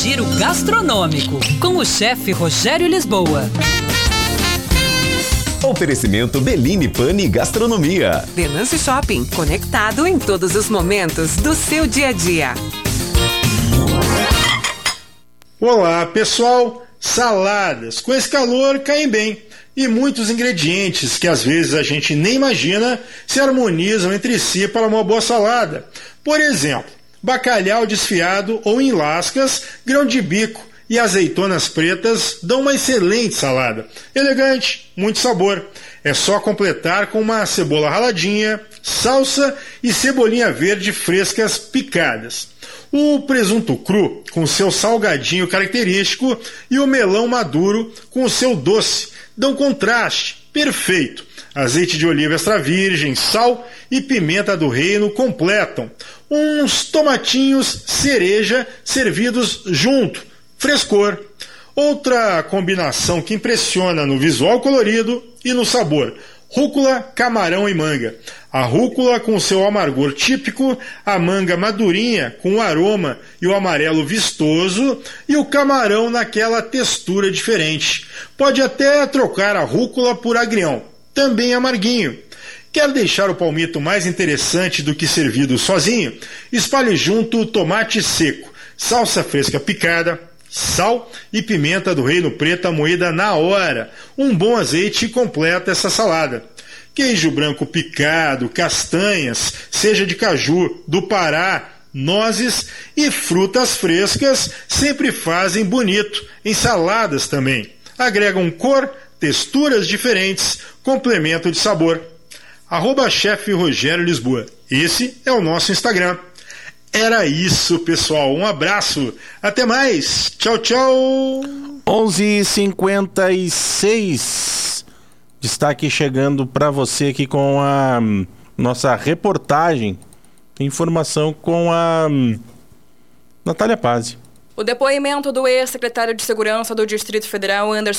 Giro gastronômico com o chefe Rogério Lisboa. Oferecimento Beline Pane Gastronomia. Venance Shopping, conectado em todos os momentos do seu dia a dia. Olá, pessoal. Saladas com esse calor caem bem e muitos ingredientes que às vezes a gente nem imagina se harmonizam entre si para uma boa salada. Por exemplo, bacalhau desfiado ou em lascas, grão de bico e azeitonas pretas dão uma excelente salada. Elegante, muito sabor. É só completar com uma cebola raladinha, salsa e cebolinha verde frescas picadas. O presunto cru, com seu salgadinho característico, e o melão maduro, com seu doce, dão contraste perfeito. Azeite de oliva extra virgem, sal e pimenta do reino completam. Uns tomatinhos cereja servidos junto. Frescor. Outra combinação que impressiona no visual colorido e no sabor rúcula, camarão e manga. A rúcula com seu amargor típico, a manga madurinha com o aroma e o amarelo vistoso e o camarão naquela textura diferente. Pode até trocar a rúcula por agrião, também amarguinho. Quer deixar o palmito mais interessante do que servido sozinho? Espalhe junto tomate seco, salsa fresca picada, sal e pimenta do reino preta moída na hora. Um bom azeite completa essa salada. Queijo branco picado, castanhas, seja de caju, do Pará, nozes e frutas frescas sempre fazem bonito. Ensaladas também. Agregam cor, texturas diferentes, complemento de sabor. Arroba chefe Rogério Lisboa. Esse é o nosso Instagram. Era isso, pessoal. Um abraço. Até mais. Tchau, tchau. 11:56. Destaque chegando para você aqui com a hum, nossa reportagem. Informação com a hum, Natália Pazzi. O depoimento do ex-secretário de Segurança do Distrito Federal, Anderson